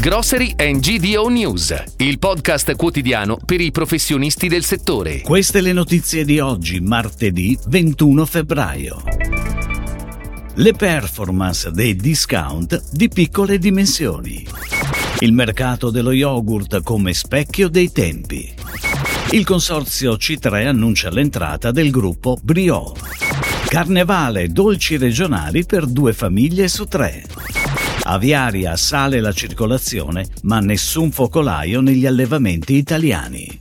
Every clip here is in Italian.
Grocery and GDO News, il podcast quotidiano per i professionisti del settore. Queste le notizie di oggi, martedì 21 febbraio. Le performance dei discount di piccole dimensioni. Il mercato dello yogurt come specchio dei tempi. Il consorzio C3 annuncia l'entrata del gruppo Brio. Carnevale, dolci regionali per due famiglie su tre. Aviaria sale la circolazione, ma nessun focolaio negli allevamenti italiani.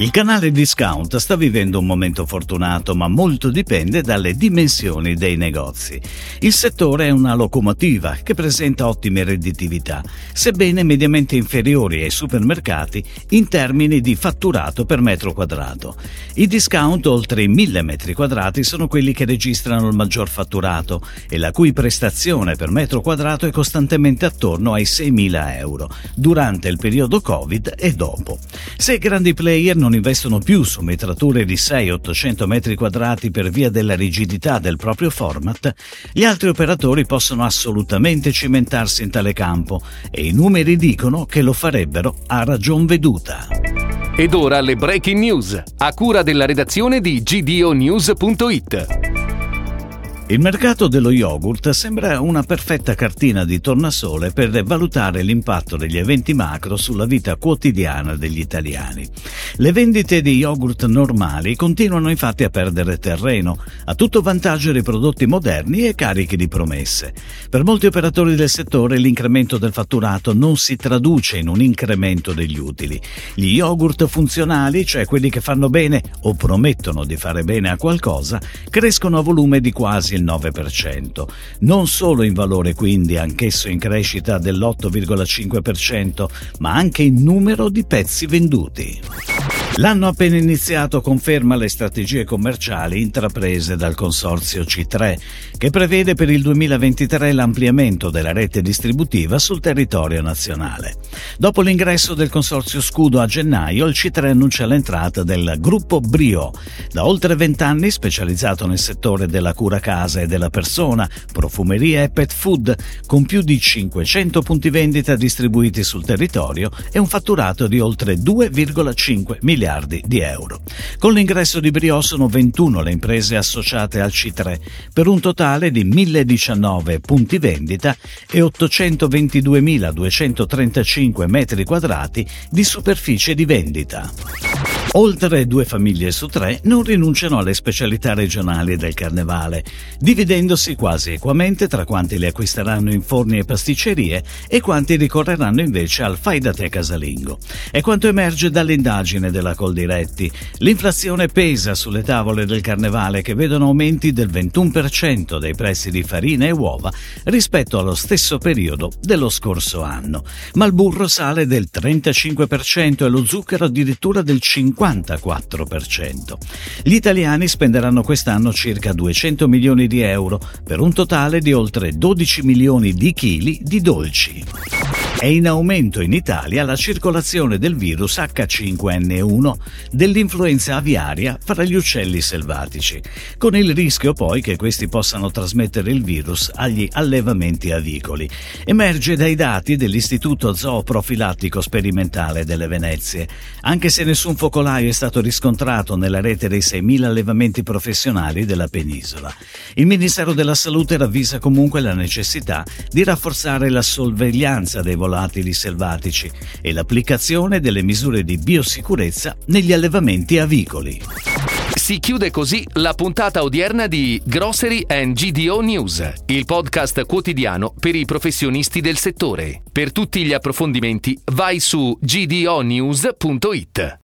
Il canale discount sta vivendo un momento fortunato, ma molto dipende dalle dimensioni dei negozi. Il settore è una locomotiva che presenta ottime redditività, sebbene mediamente inferiori ai supermercati in termini di fatturato per metro quadrato. I discount oltre i 1000 metri quadrati sono quelli che registrano il maggior fatturato e la cui prestazione per metro quadrato è costantemente attorno ai 6.000 euro, durante il periodo Covid e dopo. Se grandi player non non investono più su metrature di 6-800 metri quadrati per via della rigidità del proprio format, gli altri operatori possono assolutamente cimentarsi in tale campo e i numeri dicono che lo farebbero a ragion veduta. Ed ora le breaking news, a cura della redazione di gdonews.it. Il mercato dello yogurt sembra una perfetta cartina di tornasole per valutare l'impatto degli eventi macro sulla vita quotidiana degli italiani. Le vendite di yogurt normali continuano infatti a perdere terreno, a tutto vantaggio dei prodotti moderni e carichi di promesse. Per molti operatori del settore l'incremento del fatturato non si traduce in un incremento degli utili. Gli yogurt funzionali, cioè quelli che fanno bene o promettono di fare bene a qualcosa, crescono a volume di quasi il 9%, non solo in valore quindi, anch'esso in crescita dell'8,5%, ma anche in numero di pezzi venduti. L'anno appena iniziato conferma le strategie commerciali intraprese dal consorzio C3, che prevede per il 2023 l'ampliamento della rete distributiva sul territorio nazionale. Dopo l'ingresso del consorzio Scudo a gennaio, il C3 annuncia l'entrata del gruppo Brio, da oltre vent'anni specializzato nel settore della cura casa e della persona, profumeria e pet food, con più di 500 punti vendita distribuiti sul territorio e un fatturato di oltre 2,5 miliardi miliardi di euro. Con l'ingresso di Brio sono 21 le imprese associate al C3, per un totale di 1019 punti vendita e 822.235 metri quadrati di superficie di vendita. Oltre due famiglie su tre non rinunciano alle specialità regionali del carnevale, dividendosi quasi equamente tra quanti le acquisteranno in forni e pasticcerie e quanti ricorreranno invece al fai da te casalingo. È quanto emerge dall'indagine della Coldiretti. L'inflazione pesa sulle tavole del carnevale che vedono aumenti del 21% dei prezzi di farina e uova rispetto allo stesso periodo dello scorso anno, ma il burro sale del 35% e lo zucchero addirittura del 50%. 54%. Gli italiani spenderanno quest'anno circa 200 milioni di euro per un totale di oltre 12 milioni di chili di dolci. È in aumento in Italia la circolazione del virus H5N1 dell'influenza aviaria fra gli uccelli selvatici, con il rischio poi che questi possano trasmettere il virus agli allevamenti avicoli. Emerge dai dati dell'Istituto Zooprofilattico Sperimentale delle Venezie. Anche se nessun focolaio è stato riscontrato nella rete dei 6.000 allevamenti professionali della penisola, il Ministero della Salute ravvisa comunque la necessità di rafforzare la sorveglianza dei volatili selvatici e l'applicazione delle misure di biosicurezza negli allevamenti avicoli. Si chiude così la puntata odierna di Grocery and GDO News, il podcast quotidiano per i professionisti del settore. Per tutti gli approfondimenti vai su gdonews.it.